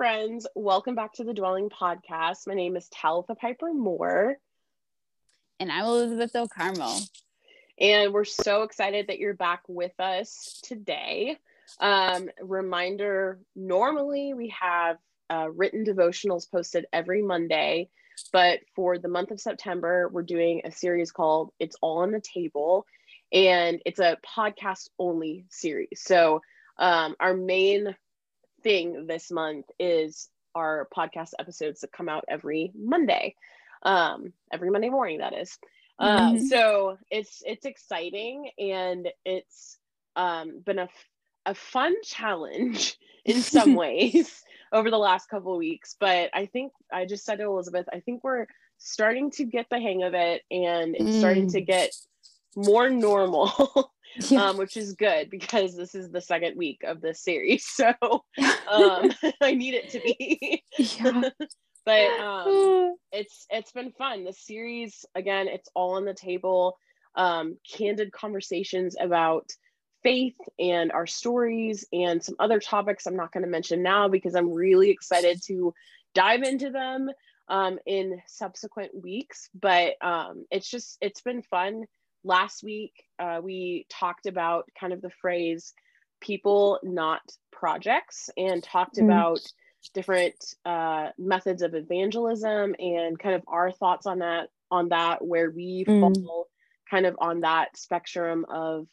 friends. Welcome back to the Dwelling Podcast. My name is Talitha Piper Moore. And I'm Elizabeth O'Carmo. And we're so excited that you're back with us today. Um, reminder normally we have uh, written devotionals posted every Monday, but for the month of September, we're doing a series called It's All on the Table. And it's a podcast only series. So, um, our main thing this month is our podcast episodes that come out every Monday, um, every Monday morning. That is. Uh, mm-hmm. So it's it's exciting and it's um, been a a fun challenge in some ways over the last couple of weeks. But I think I just said to Elizabeth, I think we're starting to get the hang of it and it's mm. starting to mm. get more normal yeah. um, which is good because this is the second week of this series. So um, I need it to be. yeah. but um, it's it's been fun. The series again, it's all on the table. Um, candid conversations about faith and our stories and some other topics I'm not going to mention now because I'm really excited to dive into them um, in subsequent weeks. But um, it's just it's been fun last week uh, we talked about kind of the phrase people not projects and talked mm. about different uh, methods of evangelism and kind of our thoughts on that on that where we mm. fall kind of on that spectrum of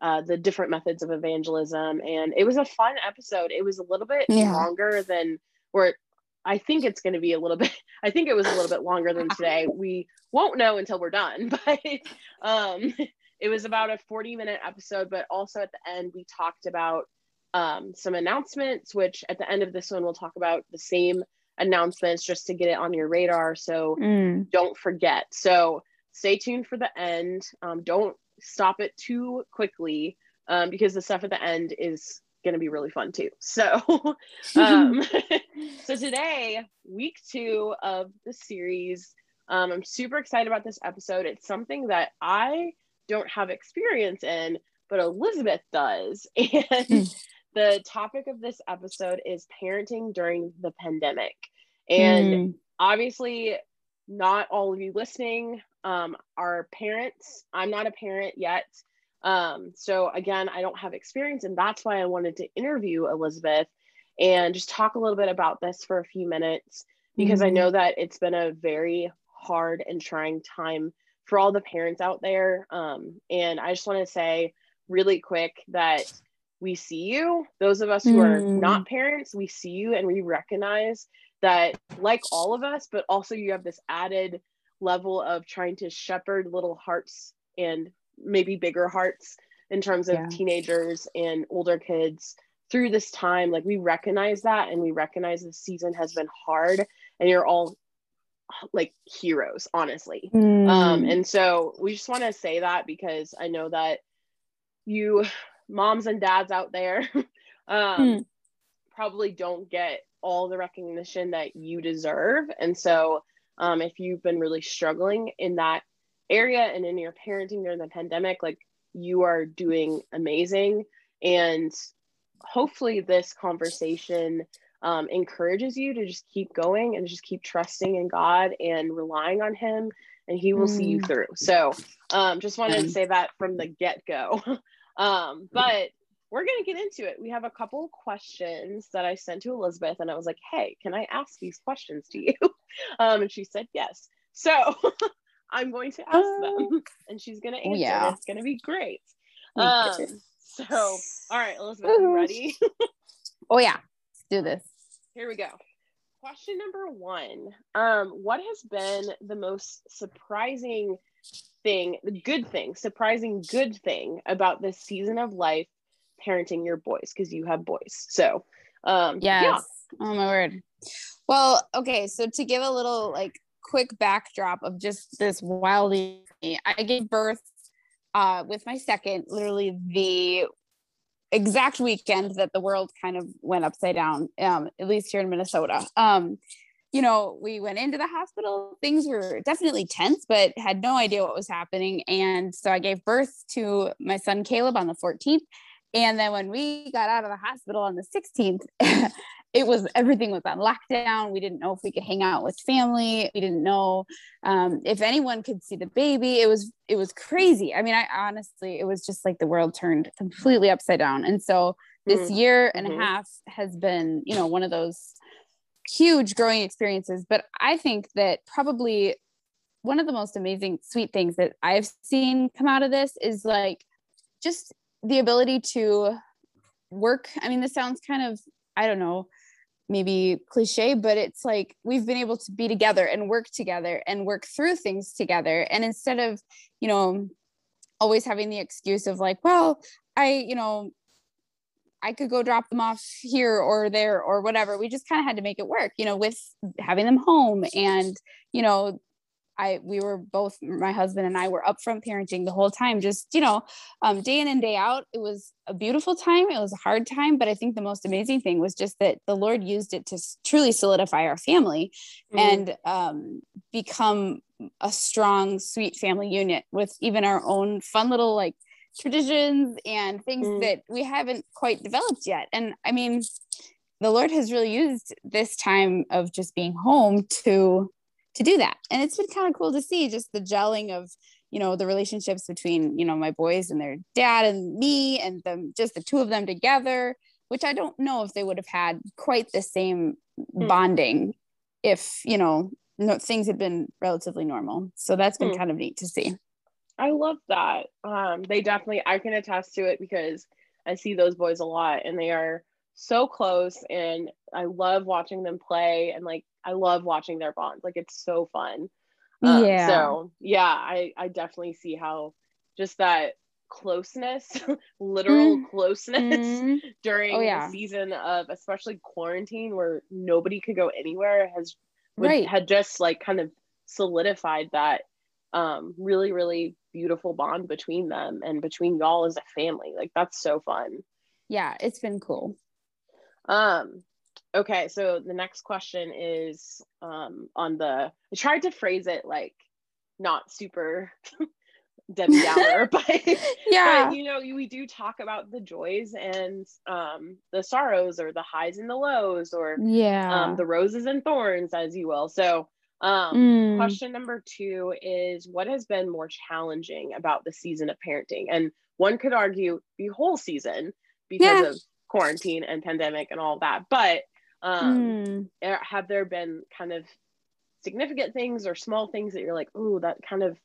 uh, the different methods of evangelism and it was a fun episode it was a little bit yeah. longer than or I think it's going to be a little bit, I think it was a little bit longer than today. We won't know until we're done, but um, it was about a 40 minute episode. But also at the end, we talked about um, some announcements, which at the end of this one, we'll talk about the same announcements just to get it on your radar. So mm. don't forget. So stay tuned for the end. Um, don't stop it too quickly um, because the stuff at the end is going to be really fun too. So, um, so today, week two of the series, um, I'm super excited about this episode. It's something that I don't have experience in, but Elizabeth does. And hmm. the topic of this episode is parenting during the pandemic. And mm. obviously, not all of you listening um, are parents. I'm not a parent yet. Um, so again, I don't have experience, and that's why I wanted to interview Elizabeth and just talk a little bit about this for a few minutes because mm-hmm. I know that it's been a very hard and trying time for all the parents out there. Um, and I just want to say really quick that we see you. Those of us who are mm. not parents, we see you and we recognize that, like all of us, but also you have this added level of trying to shepherd little hearts and maybe bigger hearts in terms of yeah. teenagers and older kids through this time like we recognize that and we recognize the season has been hard and you're all like heroes honestly mm. um and so we just want to say that because i know that you moms and dads out there um mm. probably don't get all the recognition that you deserve and so um if you've been really struggling in that area and in your parenting during the pandemic, like you are doing amazing. And hopefully, this conversation um, encourages you to just keep going and just keep trusting in God and relying on Him, and He will mm. see you mm. through. So, um, just wanted to say that from the get go. um, but we're going to get into it. We have a couple questions that I sent to Elizabeth, and I was like, hey, can I ask these questions to you? Um, and she said yes. So, I'm going to ask uh, them and she's going to answer. Yeah. it's going to be great. Um, so, all right, Elizabeth, you ready? oh, yeah. Let's do this. Here we go. Question number one um, What has been the most surprising thing, the good thing, surprising good thing about this season of life parenting your boys? Because you have boys. So, um, yes. yeah. Oh, my word. Well, okay. So, to give a little like quick backdrop of just this wildly I gave birth uh, with my second, literally the exact weekend that the world kind of went upside down, um, at least here in Minnesota. Um, you know, we went into the hospital. Things were definitely tense, but had no idea what was happening. And so I gave birth to my son Caleb on the 14th. And then when we got out of the hospital on the 16th, it was everything was on lockdown. We didn't know if we could hang out with family. We didn't know um, if anyone could see the baby. It was it was crazy. I mean, I honestly, it was just like the world turned completely upside down. And so this mm-hmm. year and mm-hmm. a half has been, you know, one of those huge growing experiences. But I think that probably one of the most amazing, sweet things that I've seen come out of this is like just the ability to work. I mean, this sounds kind of, I don't know, maybe cliche, but it's like we've been able to be together and work together and work through things together. And instead of, you know, always having the excuse of like, well, I, you know, I could go drop them off here or there or whatever. We just kind of had to make it work, you know, with having them home and, you know, I we were both my husband and I were up upfront parenting the whole time, just you know, um, day in and day out. It was a beautiful time. It was a hard time, but I think the most amazing thing was just that the Lord used it to truly solidify our family mm-hmm. and um, become a strong, sweet family unit with even our own fun little like traditions and things mm-hmm. that we haven't quite developed yet. And I mean, the Lord has really used this time of just being home to to do that. And it's been kind of cool to see just the gelling of, you know, the relationships between, you know, my boys and their dad and me and them, just the two of them together, which I don't know if they would have had quite the same mm. bonding if, you know, no, things had been relatively normal. So that's been mm. kind of neat to see. I love that. Um, they definitely, I can attest to it because I see those boys a lot and they are so close and I love watching them play and like I love watching their bond. Like it's so fun. Um, yeah. So yeah, I I definitely see how just that closeness, literal mm. closeness mm. during oh, yeah. the season of especially quarantine where nobody could go anywhere has would, right. had just like kind of solidified that um really really beautiful bond between them and between y'all as a family. Like that's so fun. Yeah, it's been cool. Um Okay, so the next question is um, on the. I tried to phrase it like not super Debbie Downer, but yeah, but, you know, we do talk about the joys and um, the sorrows, or the highs and the lows, or yeah, um, the roses and thorns, as you will. So, um, mm. question number two is what has been more challenging about the season of parenting? And one could argue the whole season because yeah. of quarantine and pandemic and all that, but um, mm. Have there been kind of significant things or small things that you're like, oh, that kind of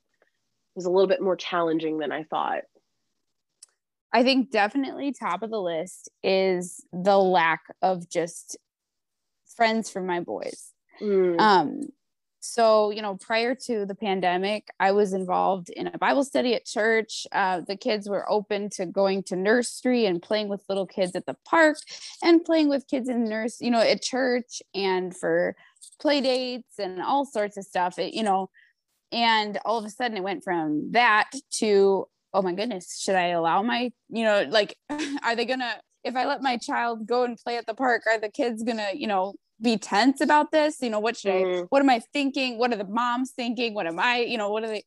was a little bit more challenging than I thought? I think definitely top of the list is the lack of just friends for my boys. Mm. Um, so you know prior to the pandemic i was involved in a bible study at church. Uh, the kids were open to going to nursery and playing with little kids at the park and playing with kids in nurse you know at church and for play dates and all sorts of stuff it, you know and all of a sudden it went from that to oh my goodness should i allow my you know like are they gonna if i let my child go and play at the park are the kids gonna you know be tense about this? You know what should mm. i what am i thinking? What are the moms thinking? What am i you know what are they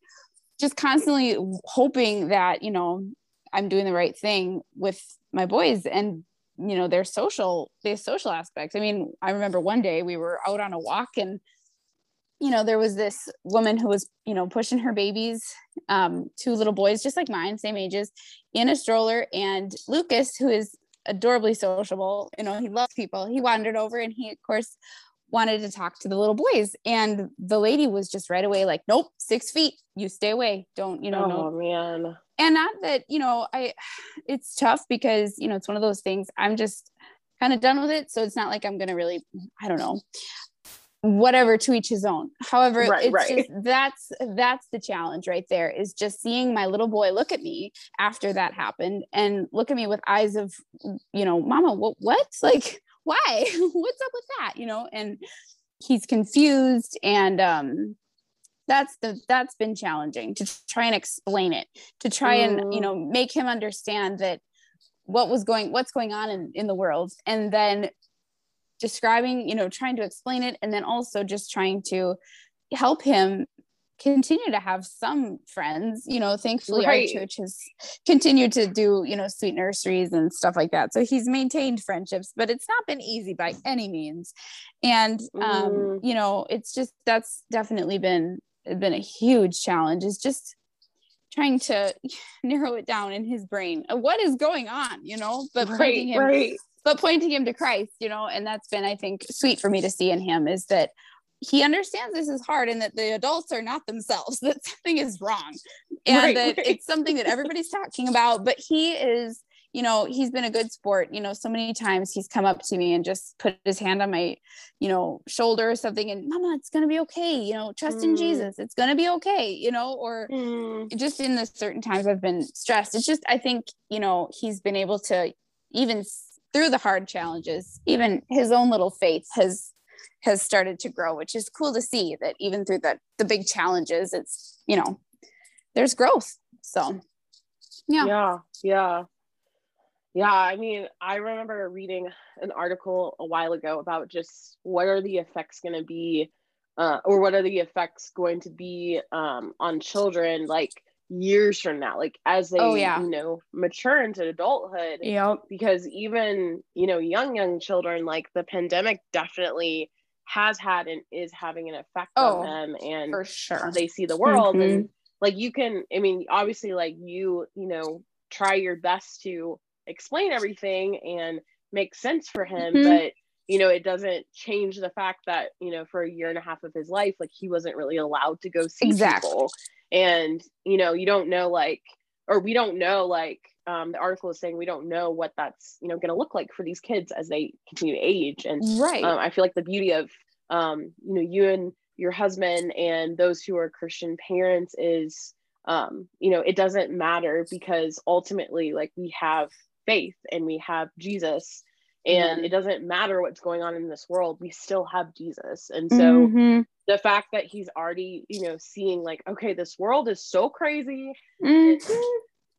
just constantly hoping that you know i'm doing the right thing with my boys and you know their social their social aspects. I mean i remember one day we were out on a walk and you know there was this woman who was you know pushing her babies um two little boys just like mine same ages in a stroller. And lucas who is adorably sociable. You know, he loves people. He wandered over and he, of course, wanted to talk to the little boys. And the lady was just right away like, nope, six feet, you stay away. Don't, you know, oh, no. man. And not that, you know, I, it's tough because, you know, it's one of those things I'm just kind of done with it. So it's not like I'm going to really, I don't know whatever to each his own. However right, it's right. just that's that's the challenge right there is just seeing my little boy look at me after that happened and look at me with eyes of you know mama what what? Like why? What's up with that? You know and he's confused and um that's the that's been challenging to try and explain it to try and you know make him understand that what was going what's going on in, in the world. And then describing, you know, trying to explain it, and then also just trying to help him continue to have some friends you know thankfully Right. our church has continued to do you know sweet nurseries and stuff like that so he's maintained friendships but it's not been easy by any means and um Mm. you know it's just that's definitely been been a huge challenge is just trying to narrow it down in his brain what is going on you know but right, him right. But pointing him to Christ, you know, and that's been, I think, sweet for me to see in him is that he understands this is hard and that the adults are not themselves, that something is wrong and Right, that right. it's something that everybody's talking about. But he is, you know, he's been a good sport. You know, so many times he's come up to me and just put his hand on my, you know, shoulder or something and, Mama, it's going to be okay. You know, trust in Mm. Jesus. It's going to be okay, you know, or, Mm, just in the certain times I've been stressed. It's just I think you know he's been able to even through the hard challenges, even his own little faith has has started to grow, which is cool to see that even through the the big challenges, it's you know there's growth. So yeah, yeah yeah. Yeah i mean i remember reading an article a while ago about just what are the effects going to be uh, or what are the effects going to be um, on children? Like years from now like as they Oh, yeah. you know mature into adulthood yep, because even you know young young children like the pandemic definitely has had and is having an effect Oh, on them and for sure. they see the world Mhm. and like you can i mean obviously like you you know try your best to explain everything and make sense for him Mhm. but you know it doesn't change the fact that you know for a year and a half of his life like he wasn't really allowed to go see Exactly. people and you know you don't know like or we don't know like um, the article is saying we don't know what that's you know going to look like for these kids as they continue to age and right. um, I feel like the beauty of um, you know you and your husband and those who are Christian parents is um, you know it doesn't matter because ultimately like we have faith and we have Jesus and it doesn't matter what's going on in this world we still have Jesus. And so Mhm. the fact that he's already you know seeing like okay this world is so crazy Mhm.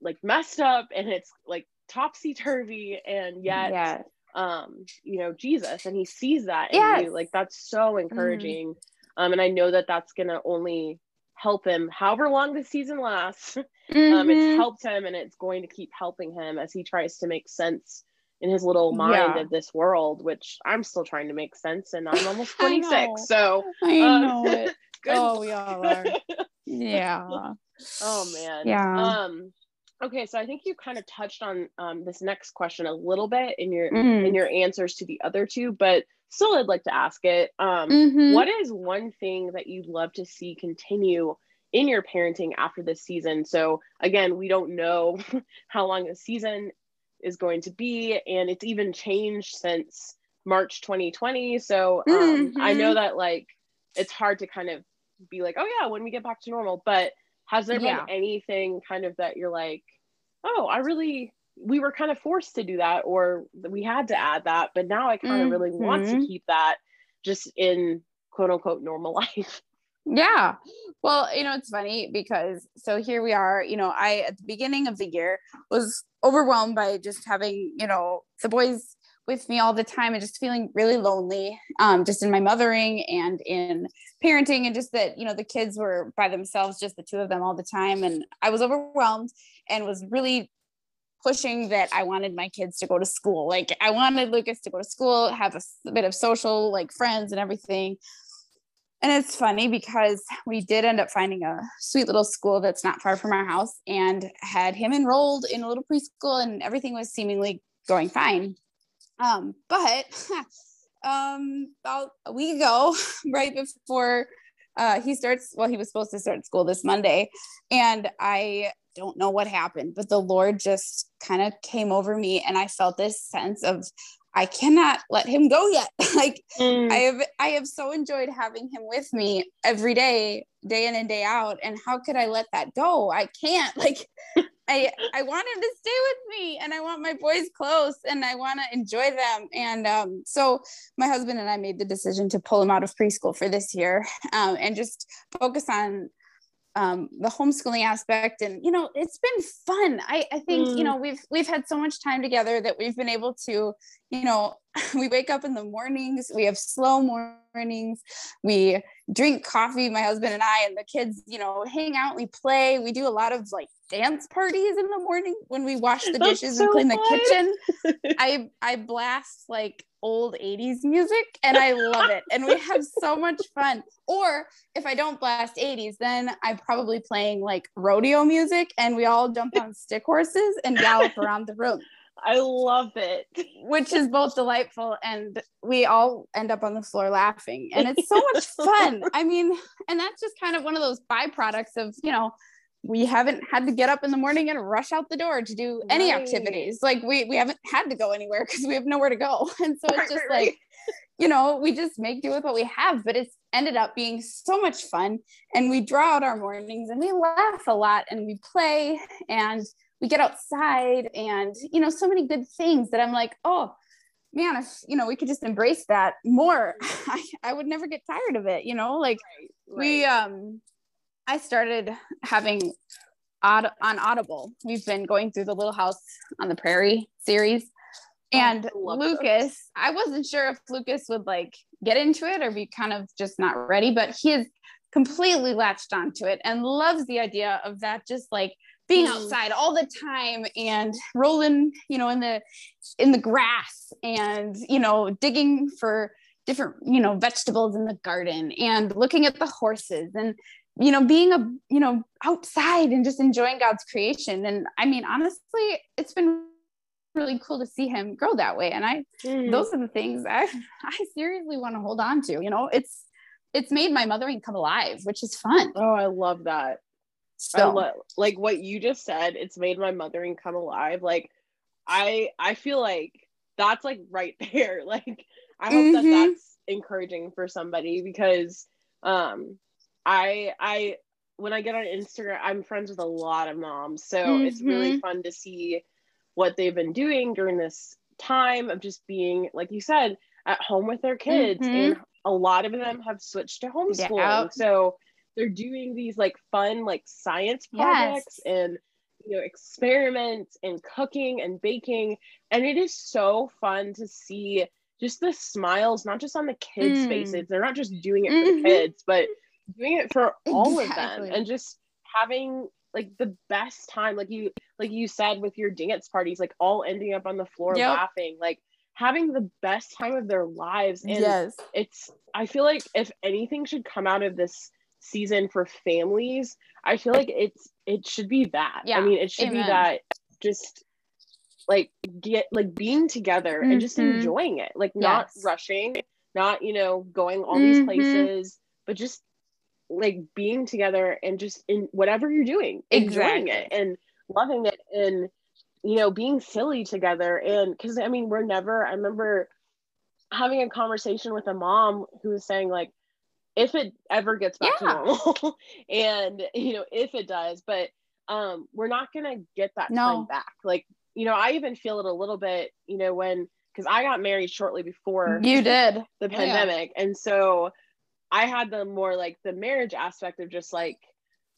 like messed up and it's like topsy turvy and yet yeah, um you know jesus and he sees that in Yes. you. Like that's so encouraging. Um and i know that that's gonna only help him however long the season lasts. Um it's helped him and it's going to keep helping him as he tries to make sense in his little mind Yeah. of this world which i'm still trying to make sense and i'm almost I 26 so I um, know it. good Oh, we all are. Yeah. Oh man. Yeah. Um okay, so I think you kind of touched on um this next question a little bit in your Mm. in your answers to the other two, but still I'd like to ask it. Um Mhm. what is one thing that you'd love to see continue in your parenting after this season? So again, we don't know how long the season is going to be and it's even changed since March 2020. So um I know Mhm. that like it's hard to kind of be like, oh yeah, when we get back to normal, but has there Yeah. been anything kind of that you're like, oh, I really we were kind of forced to do that or we had to add that, but now I kind of really want to Mhm. keep that just in quote unquote normal life. Yeah. Well, you know, it's funny because so here we are, you know, I at the beginning of the year was overwhelmed by just having, you know, the boys with me all the time and just feeling really lonely, um, just in my mothering and in parenting, and just that, you know, the kids were by themselves, just the two of them all the time. And I was overwhelmed and was really pushing that I wanted my kids to go to school. Like I wanted Lucas to go to school, have a bit of social like friends and everything. And it's funny because we did end up finding a sweet little school that's not far from our house and had him enrolled in a little preschool and everything was seemingly going fine. Um, but um, about a week ago, right before uh, he starts, well, he was supposed to start school this Monday, and I don't know what happened, but the Lord just kind of came over me, and I felt this sense of I cannot let him go yet. like Mm. I have I have so enjoyed having him with me every day, day in and day out. And how could I let that go? I can't. Like I I want him to stay with me and I want my boys close and I want to enjoy them. And um, so my husband and I made the decision to pull him out of preschool for this year um, and just focus on um, the homeschooling aspect and you know it's been fun i, I think you Mm. know we've we've had so much time together that we've been able to you know we wake up in the mornings, we have slow mornings, we drink coffee, my husband and I, and the kids, you know, hang out, we play, we do a lot of like dance parties in the morning when we wash the dishes so and clean fun. the kitchen. I I blast like old 80s music and I love it. And we have so much fun. Or if I don't blast 80s, then I'm probably playing like rodeo music and we all jump on stick horses and gallop around the room. I love it. Which is both delightful and we all end up on the floor laughing. And it's so much fun. I mean, and that's just kind of one of those byproducts of, you know, we haven't had to get up in the morning and rush out the door to do any right. activities. Like we we haven't had to go anywhere because we have nowhere to go. And so it's just like, you know, we just make do with what we have. But it's ended up being so much fun. And we draw out our mornings and we laugh a lot and we play and we get outside and you know, so many good things that I'm like, oh man, if you know, we could just embrace that more, I, I would never get tired of it, you know, like right. we um I started having aud- on Audible. We've been going through the Little House on the Prairie series. Oh, and oh, Lucas, those. I wasn't sure if Lucas would like get into it or be kind of just not ready, but he is completely latched onto it and loves the idea of that just like being mm. outside all the time and rolling, you know, in the in the grass and you know, digging for different, you know, vegetables in the garden and looking at the horses and you know being a you know outside and just enjoying god's creation. And i mean honestly it's been really cool to see him grow that way. And i mm. those are the things i i seriously want to hold on to you know? It's it's made my mothering come alive which is fun. Oh i love that so lo- like what you just said it's made my mothering come alive like i i feel like that's like right there like i hope mm-hmm. that that's encouraging for somebody because um I I when I get on Instagram, I'm friends with a lot of moms, so mm-hmm. it's really mm-hmm. fun to see what they've been doing during this time of just being, like you said, at home with their kids, mm-hmm. and a lot of them have switched to homeschooling. Yeah. So they're doing these like fun like science projects yes. and you know experiments and cooking and baking, and it is so fun to see just the smiles, not just on the kids' mm. faces. They're not just doing it for mm-hmm. the kids, but doing it for all exactly. of them and just having like the best time like you like you said with your dance parties like all ending up on the floor yep. laughing like having the best time of their lives and yes it's i feel like if anything should come out of this season for families i feel like it's it should be that yeah. i mean it should Amen. be that just like get like being together mm-hmm. and just mm-hmm. enjoying it like not rushing not you know going all mm-hmm. these places but just like being together and just in whatever you're doing, exactly. enjoying it and loving it and you know being silly together and because I mean we're never I remember having a conversation with a mom who was saying like if it ever gets back yeah. to normal and you know if it does but um we're not gonna get that no. time back like you know I even feel it a little bit you know when because I got married shortly before you did the pandemic yeah. and so I had the more like the marriage aspect of just like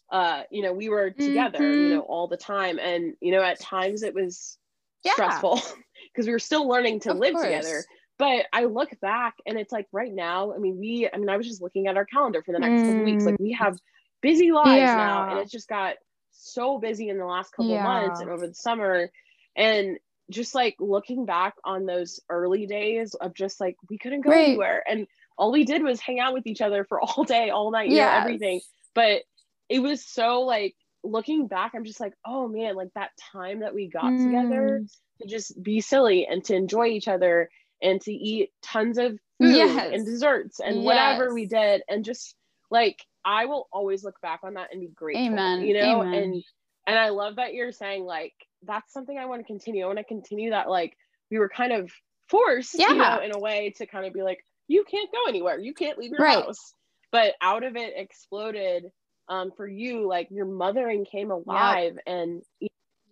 uh you know we were together mm-hmm. you know all the time and you know at times it was yeah. stressful because we were still learning to of live course. together but I look back and it's like right now I mean we I mean I was just looking at our calendar for the next mm. couple weeks like we have busy lives yeah. now and it's just got so busy in the last couple yeah. months and over the summer and just like looking back on those early days of just like we couldn't go right. anywhere and all we did was hang out with each other for all day, all night, yeah, everything. But it was so like looking back, I'm just like, oh man, like that time that we got mm. together to just be silly and to enjoy each other and to eat tons of food yes. and desserts and yes. whatever we did and just like I will always look back on that and be grateful. Amen. You know, Amen. and and I love that you're saying like that's something I want to continue. I want to continue that like we were kind of forced, yeah. you know, in a way to kind of be like, you can't go anywhere. You can't leave your right. house. But out of it exploded um, for you, like your mothering came alive and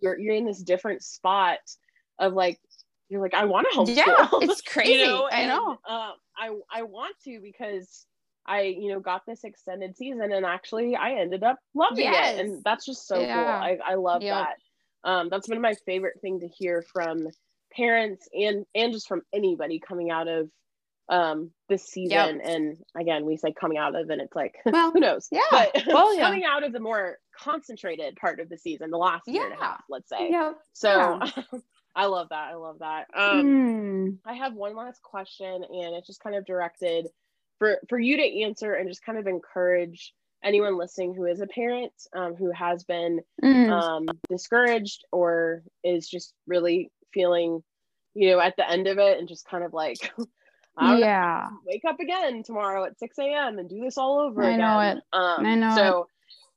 you're you're in this different spot of like you're like I want to homeschool. Yeah, it's crazy. you know? I know. uh, I I want to because I you know got this extended season and actually I ended up loving yes. it and that's just so yeah. cool. I I love yep. that. Um, that's been my favorite thing to hear from parents and and just from anybody coming out of um this season yep. and again we say coming out of and it's like well who knows yeah but well, yeah. coming out of the more concentrated part of the season the last year and a half let's say yeah so yeah. I love that i love that um mm. i have one last question and it's just kind of directed for for you to answer and just kind of encourage anyone listening who is a parent um, who has been mm. um, discouraged or is just really feeling you know at the end of it and just kind of like yeah know, wake up again tomorrow at 6 a.m and do this all over I again know it. Um, I know so it.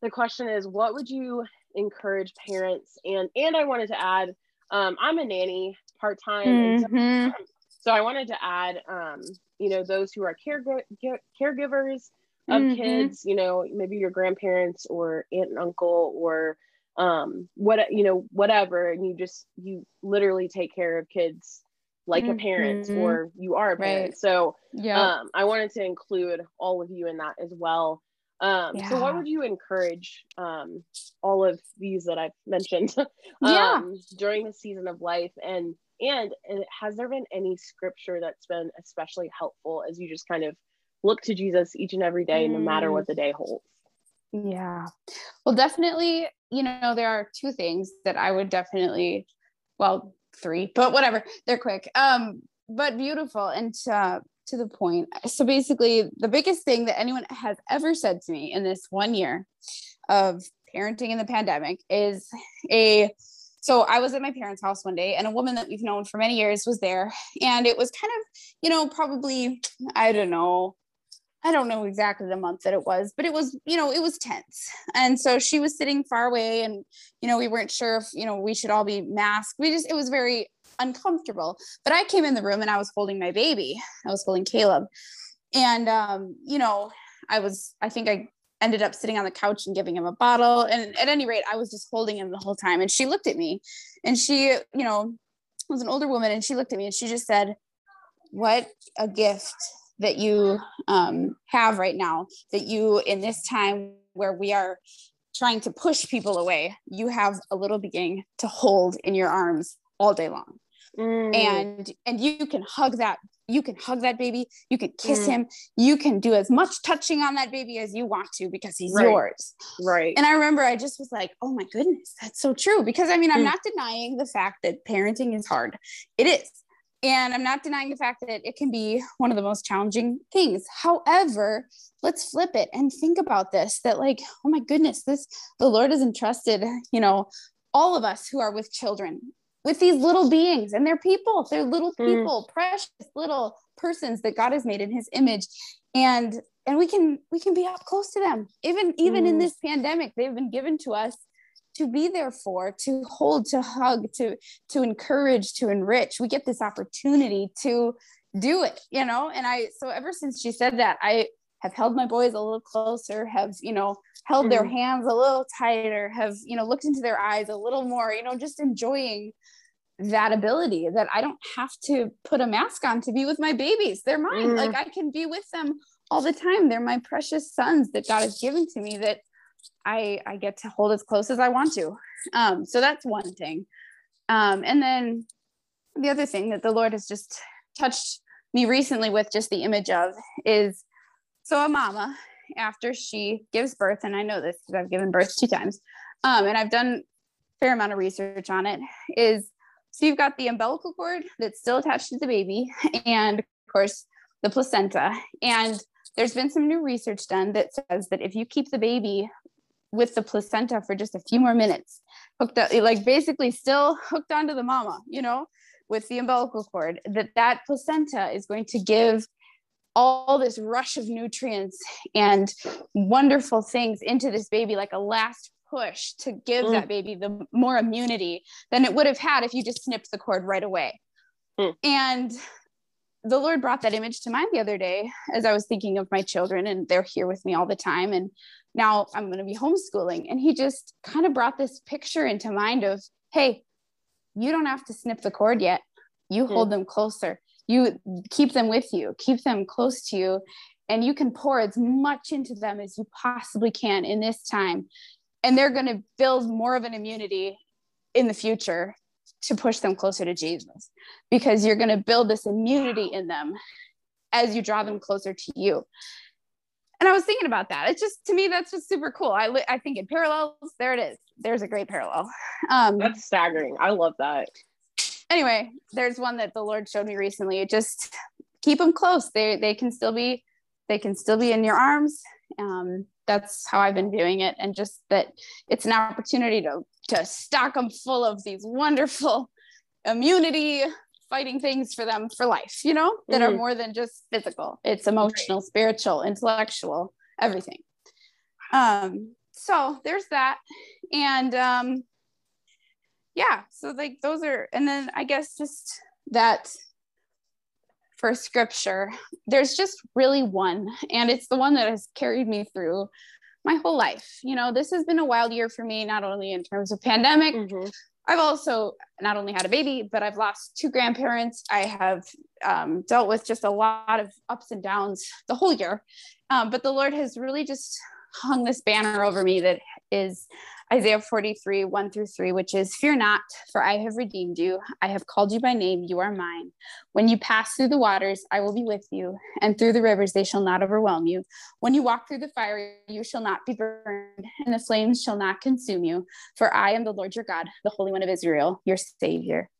the question is what would you encourage parents and and i wanted to add um, i'm a nanny part-time mm-hmm. so, i wanted to add um, you know those who are caregiver caregivers of mm-hmm. kids you know maybe your grandparents or aunt and uncle or um what you know whatever and you just you literally take care of kids like mm-hmm. a parent mm-hmm. or you are a parent right. so yeah um, i wanted to include all of you in that as well um, yeah. so what would you encourage um, all of these that i've mentioned yeah. Um, during the season of life and and has there been any scripture that's been especially helpful as you just kind of look to jesus each and every day mm. no matter what mm. the day holds yeah well definitely you know there are two things that i would definitely well three, but whatever. They're quick. Um, but beautiful and to, to the point. So basically, the biggest thing that anyone has ever said to me in this one year of parenting in the pandemic is a so I was at my parents' house one day, and a woman that we've known for many years was there. And it was kind of, you know, probably, I don't know, I don't know exactly the month that it was, but it was, you know, it was tense. And so she was sitting far away and, you know, we weren't sure if, you know, we should all be masked. We just, it was very uncomfortable. But I came in the room and I was holding my baby. I was holding Caleb. And, um, you know, I was, I think I ended up sitting on the couch and giving him a bottle. And at any rate, I was just holding him the whole time. And she looked at me and she, you know, was an older woman and she looked at me and she just said, What a gift that you um, have right now that you in this time where we are trying to push people away you have a little being to hold in your arms all day long mm. and and you can hug that you can hug that baby you can kiss mm. him you can do as much touching on that baby as you want to because he's right. yours right and i remember i just was like oh my goodness that's so true because i mean i'm mm. not denying the fact that parenting is hard it is and I'm not denying the fact that it can be one of the most challenging things. However, let's flip it and think about this that, like, oh my goodness, this, the Lord has entrusted, you know, all of us who are with children with these little beings and they're people, they're little hmm. people, mm. precious little persons that God has made in his image. And and we can we can be up close to them even even mm. in hmm. this pandemic they've been given to us to be there for to hold to hug to to encourage to enrich. We get this opportunity to do it you know? And i so ever since she said that i have held my boys a little closer have you know held their hands a little tighter have you know looked into their eyes a little more you know just enjoying that ability that i don't have to put a mask on to be with my babies. They're mine. Mm like i can be with them all the time. They're my precious sons that god has given to me that I I get to hold as close as I want to. Um, so that's one thing. Um, and then the other thing that the Lord has just touched me recently with just the image of is so a mama after she gives birth, and I know this because I've given birth two times, um, and I've done a fair amount of research on it. Is so you've got the umbilical cord that's still attached to the baby, and of course the placenta, and there's been some new research done that says that if you keep the baby with the placenta for just a few more minutes, hooked up, like basically still hooked onto the mama, you know, with the umbilical cord, that that placenta is going to give all this rush of nutrients and wonderful things into this baby, like a last push to give mm. that baby the more immunity than it would have had if you just snipped the cord right away. Mm. And the Lord brought that image to mind the other day as I was thinking of my children, and they're here with me all the time. And now I'm going to be homeschooling. And he just kind of brought this picture into mind of, hey, you don't have to snip the cord yet. You hold mm. them closer. You keep them with you, keep them close to you, and you can pour as much into them as you possibly can in this time. And they're going to build more of an immunity in the future to push them closer to Jesus because you're going to build this immunity in them as you draw them closer to you. And I was thinking about that. It's just to me that's just super cool. I I think in parallels there it is. There's a great parallel. Um, that's staggering. I love that. Anyway, there's one that the Lord showed me recently. Just keep them close. They they can still be they can still be in your arms. Um, that's how I've been viewing it, and just that it's an opportunity to to stock them full of these wonderful immunity fighting things for them for life, you know, that mm-hmm. are more than just physical. It's emotional, spiritual, intellectual, everything. Um, so there's that. And um yeah, so like those are and then I guess just that for scripture, there's just really one, and it's the one that has carried me through my whole life. You know, this has been a wild year for me, not only in terms of pandemic. Mm-hmm. I've also not only had a baby, but I've lost two grandparents. I have um, dealt with just a lot of ups and downs the whole year. Um, but the Lord has really just hung this banner over me that is Isaiah 43, 1 through 3, which is Fear not, for I have redeemed you. I have called you by name. You are mine. When you pass through the waters, I will be with you, and through the rivers, they shall not overwhelm you. When you walk through the fire, you shall not be burned, and the flames shall not consume you. For I am the Lord your God, the Holy One of Israel, your Savior.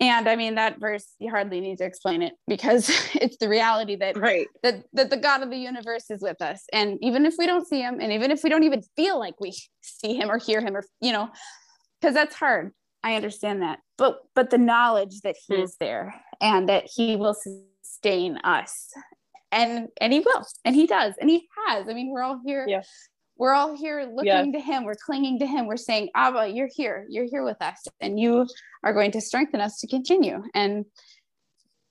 And I mean that verse you hardly need to explain it because it's the reality that right that that the God of the universe is with us. And even if we don't see him and even if we don't even feel like we see him or hear him or you know, because that's hard. I understand that. But but the knowledge that he mm. is there and that he will sustain us. And and he will. And he does. And he has. I mean, we're all here yes we're all here looking yes. to him we're clinging to him we're saying abba you're here you're here with us and you are going to strengthen us to continue. And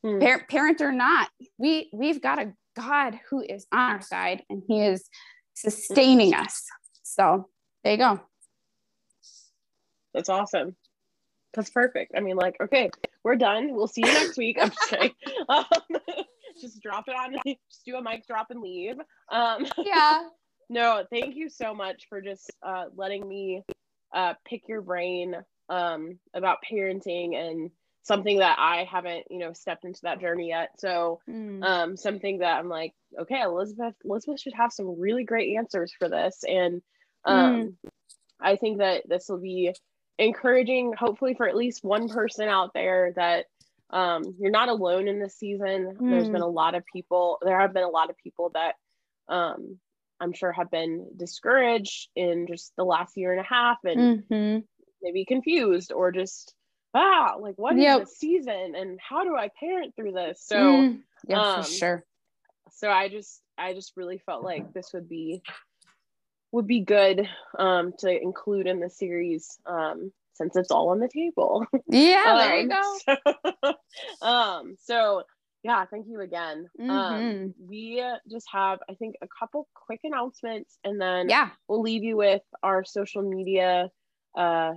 hmm. parent, parent or not we we've got a god who is on our side and he is sustaining us. So there you go. That's awesome. That's perfect. I mean like okay we're done. We'll see you next week. I'm just kidding. Um, just drop it on just do a mic drop and leave. Um yeah no, thank you so much for just uh, letting me uh, pick your brain um, about parenting and something that I haven't, you know, stepped into that journey yet. So, mm. um, something that I'm like, okay, Elizabeth, Elizabeth should have some really great answers for this, and um, mm. I think that this will be encouraging, hopefully, for at least one person out there that um, you're not alone in this season. Mm. There's been a lot of people. There have been a lot of people that um, I'm sure have been discouraged in just the last year and a half and mm-hmm. maybe confused or just ah like what yep. is the season and how do I parent through this? So mm, yeah, um, for sure. So I just I just really felt like this would be would be good um to include in the series um since it's all on the table. Yeah, um, there you go. So, um so yeah, thank you again. Um, mm-hmm. Um, we just have, I think, a couple quick announcements, and then yeah, we'll leave you with our social media uh,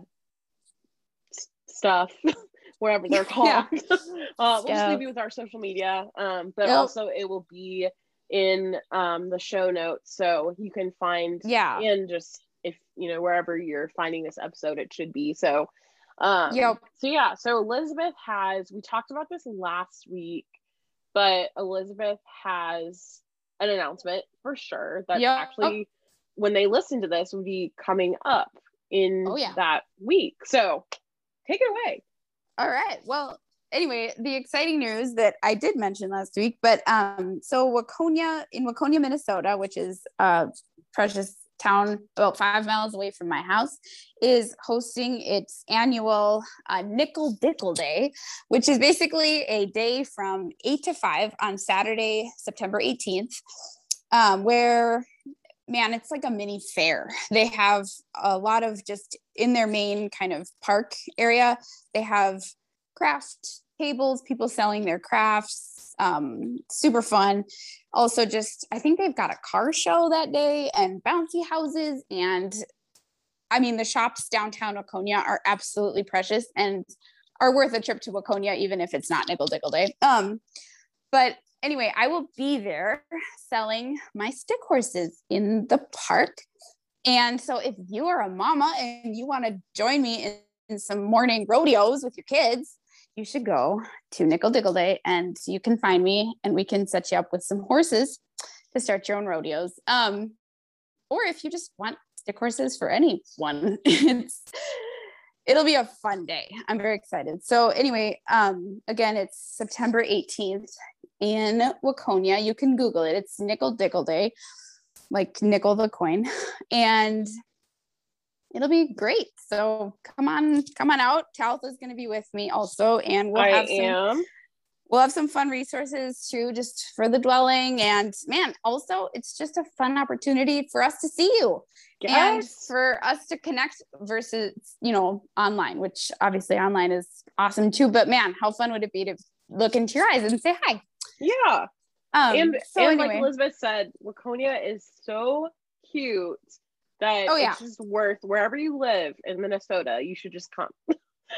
stuff, wherever they're called. Yeah. uh, we'll just leave you with our social media, um, but yep. also it will be in um, the show notes, so you can find yeah, and just if you know wherever you're finding this episode, it should be so. Um, yep. So yeah, so Elizabeth has. We talked about this last week but Elizabeth has an announcement for sure that yep. actually, when they listen to this, will be coming up in oh, yeah. that week. So take it away. All right. Well, anyway, the exciting news that I did mention last week, but um, so Waconia in Waconia, Minnesota, which is uh, precious town about five miles away from my house is hosting its annual uh, Nickel Dickel Day, which is basically a day from 8 to 5 on Saturday, September 18th, um, where man, it's like a mini fair. They have a lot of just in their main kind of park area, they have craft tables, people selling their crafts, um, super fun. Also just i think they've got a car show that day and bouncy houses and i mean the shops downtown waconia are absolutely precious and are worth a trip to waconia even if it's not nickel dickel day. Um but anyway i will be there selling my stick horses in the park. And so if you are a mama and you want to join me in some morning rodeos with your kids, you should go to Nickel Dickel Day and you can find me and we can set you up with some horses to start your own rodeos. Um, or if you just want stick horses for anyone, it's it'll be a fun day. I'm very excited. So anyway, um, again, it's September 18th in Waconia. You can Google it. It's Nickel Dickel Day, like nickel the coin, and it'll be great. So come on, come on out. Talitha's going to be with me also, and we'll I have some. am. We'll have some fun resources too, just for the dwelling. And man, also, it's just a fun opportunity for us to see you and for us to connect versus, you know, online, which obviously online is awesome too. But man, how fun would it be to look into your eyes and say hi? Yeah. Um, and so and anyway, like Elizabeth said, Waconia is so cute that Oh, yeah. it's just worth wherever you live in Minnesota, you should just come. you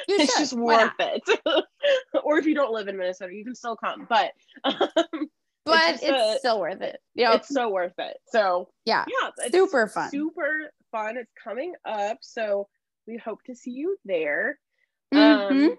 it's should. just worth it. or if you don't live in Minnesota, you can still come. But um, But just it's, a- still worth it. Yeah. it's so worth it. So Yeah. yeah, it's Super fun. Super fun. It's coming up. So we hope to see you there. Mhm. Um,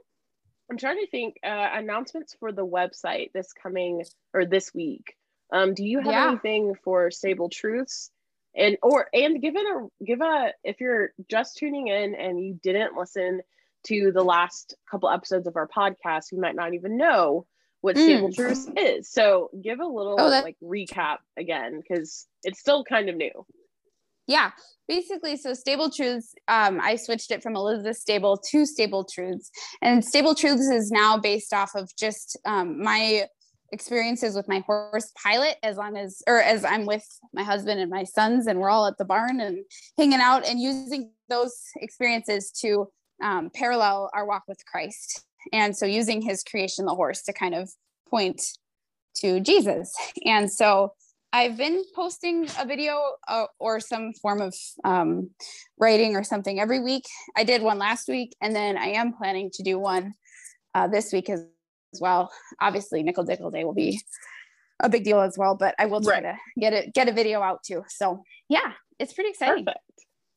I'm trying to think uh, announcements for the website this coming or this week. Um, do you have Yeah. anything for Stable Truths? And or and give it a give a if you're just tuning in and you didn't listen to the last couple episodes of our podcast, you might not even know what Stable Mm. Truths is. So give a little Oh, that- like recap again because it's still kind of new. yeah basically so stable truths um, i switched it from elizabeth stable to stable truths and stable truths is now based off of just um, my experiences with my horse pilot as long as or as i'm with my husband and my sons and we're all at the barn and hanging out and using those experiences to um, parallel our walk with christ and so using his creation the horse to kind of point to jesus and so I've been posting a video uh, or some form of um, writing or something every week. I did one last week, and then I am planning to do one uh, this week as, as well. Obviously, Nickel Dickel Day will be a big deal as well, but I will try Right. to get it get a video out too. So yeah, it's pretty exciting. Perfect.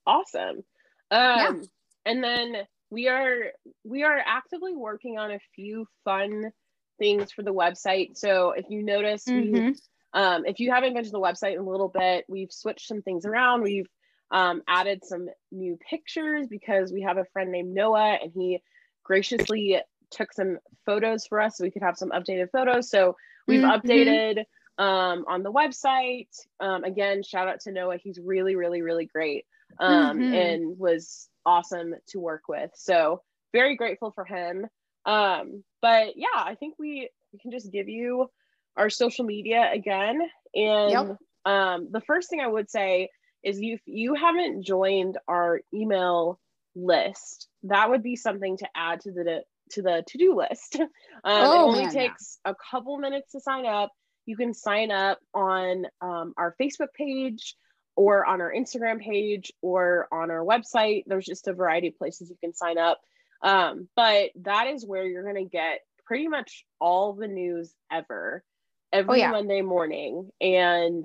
Awesome. Um, and then we are we are actively working on a few fun things for the website. So if you notice, we Mhm. um, if you haven't been to the website in a little bit, we've switched some things around. We've um, added some new pictures because we have a friend named Noah and he graciously took some photos for us so we could have some updated photos. So we've Mhm. updated um, on the website. Um, again, shout out to Noah. He's really, really, really great um, Mhm. and was awesome to work with. So very grateful for him. Um, but yeah, I think we we can just give you our social media again. And Yep. um, the first thing I would say is if you haven't joined our email list, that would be something to add to the to the to-do list. Um, Oh, it only man, yeah. takes a couple minutes to sign up. You can sign up on um, our Facebook page or on our Instagram page or on our website. There's just a variety of places you can sign up. Um, but that is where you're going to get pretty much all the news ever every yeah. Monday morning. And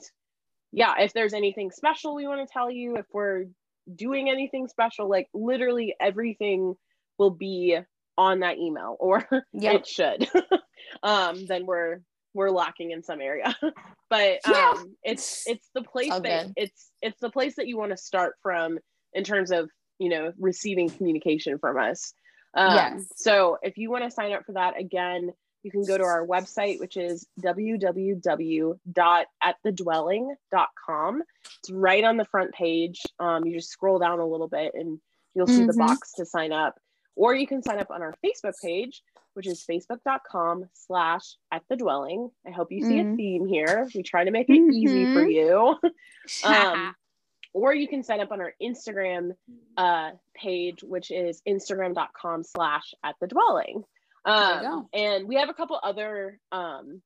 yeah, if there's anything special we want to tell you, if we're doing anything special, like literally everything will be on that email or Yep. it should. um, then we're we're lacking in some area. but Yeah. um it's it's the place all that it's it's the place that you want to start from in terms of you know receiving communication from us. Um, Yes. So if you want to sign up for that again, you can go to our website, which is www.atthedwelling.com. It's right on the front page. Um, you just scroll down a little bit and you'll see the Mhm. box to sign up. Or you can sign up on our Facebook page, which is facebook.com slash at the dwelling. I hope you see Mhm. a theme here. We try to make it easy for you. um, or you can sign up on our Instagram uh, page, which is instagram.com slash at the dwelling. Um, and we have a couple other um,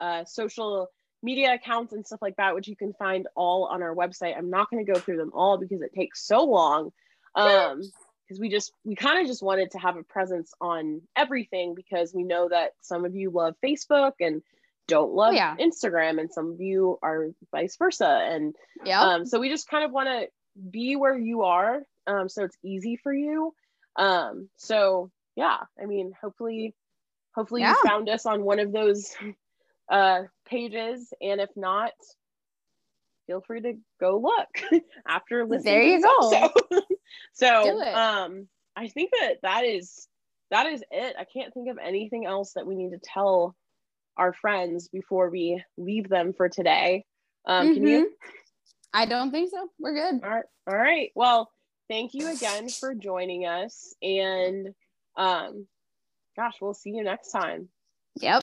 uh, social media accounts and stuff like that, which you can find all on our website. I'm not going to go through them all because it takes so long. Um, because we just we kind of just wanted to have a presence on everything because we know that some of you love Facebook and don't love Oh, yeah. Instagram and some of you are vice versa and Yep. um, so we just kind of want to be where you are um, so it's easy for you Um, so yeah, I mean, hopefully, hopefully Yeah. you found us on one of those uh pages, and if not, feel free to go look after listening. There you go. so um, I think that that is that is it. I can't think of anything else that we need to tell our friends before we leave them for today. Um, Can you? Mhm. I don't think so. We're good. All right. All right. Well, thank you again for joining us. And um, gosh, we'll see you next time. Yep.